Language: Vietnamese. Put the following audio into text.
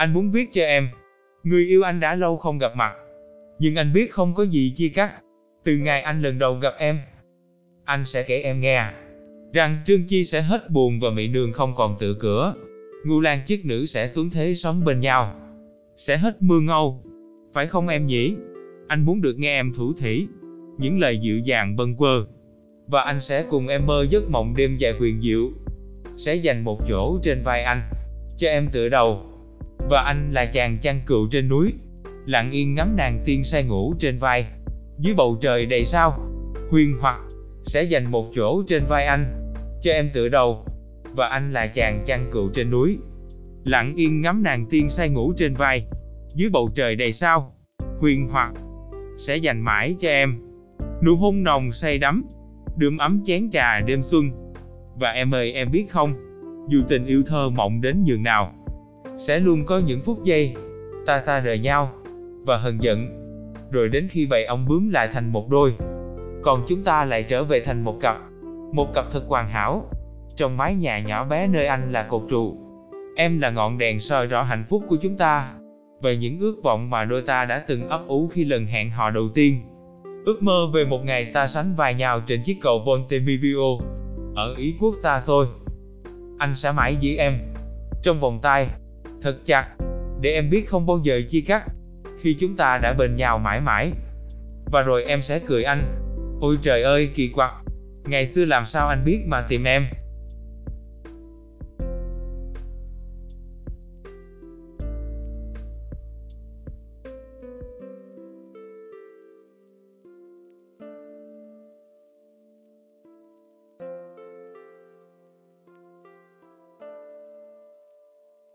Anh muốn viết cho em. Người yêu anh đã lâu không gặp mặt. Nhưng anh biết không có gì chia cắt. Từ ngày anh lần đầu gặp em, anh sẽ kể em nghe rằng Trương Chi sẽ hết buồn và Mỹ Nương không còn tự cửa. Ngu Lan chiếc nữ sẽ xuống thế sống bên nhau. Sẽ hết mưa ngâu. Phải không em nhỉ? Anh muốn được nghe em thủ thỉ. Những lời dịu dàng bâng quơ. Và anh sẽ cùng em mơ giấc mộng đêm dài huyền diệu. Sẽ dành một chỗ trên vai anh. Cho em tựa đầu. Và anh là chàng chăn cựu trên núi. Lặng yên ngắm nàng tiên say ngủ trên vai. Dưới bầu trời đầy sao. Huyền hoặc sẽ dành một chỗ trên vai anh. Cho em tựa đầu. Và anh là chàng chăn cựu trên núi. Lặng yên ngắm nàng tiên say ngủ trên vai. Dưới bầu trời đầy sao. Huyền hoặc sẽ dành mãi cho em. Nụ hôn nồng say đắm, đượm ấm chén trà đêm xuân. Và em ơi em biết không, dù tình yêu thơ mộng đến nhường nào, sẽ luôn có những phút giây, ta xa rời nhau, và hờn giận. Rồi đến khi bầy ong bướm lại thành một đôi, còn chúng ta lại trở về thành một cặp, một cặp thật hoàn hảo. Trong mái nhà nhỏ bé nơi anh là cột trụ, em là ngọn đèn soi rõ hạnh phúc của chúng ta về những ước vọng mà đôi ta đã từng ấp ủ khi lần hẹn hò đầu tiên. Ước mơ về một ngày ta sánh vai nhau trên chiếc cầu Montevideo, ở Ý quốc xa xôi. Anh sẽ mãi giữ em, trong vòng tay, thật chặt, để em biết không bao giờ chia cắt, khi chúng ta đã bên nhau mãi mãi. Và rồi em sẽ cười anh, ôi trời ơi kỳ quặc, ngày xưa làm sao anh biết mà tìm em.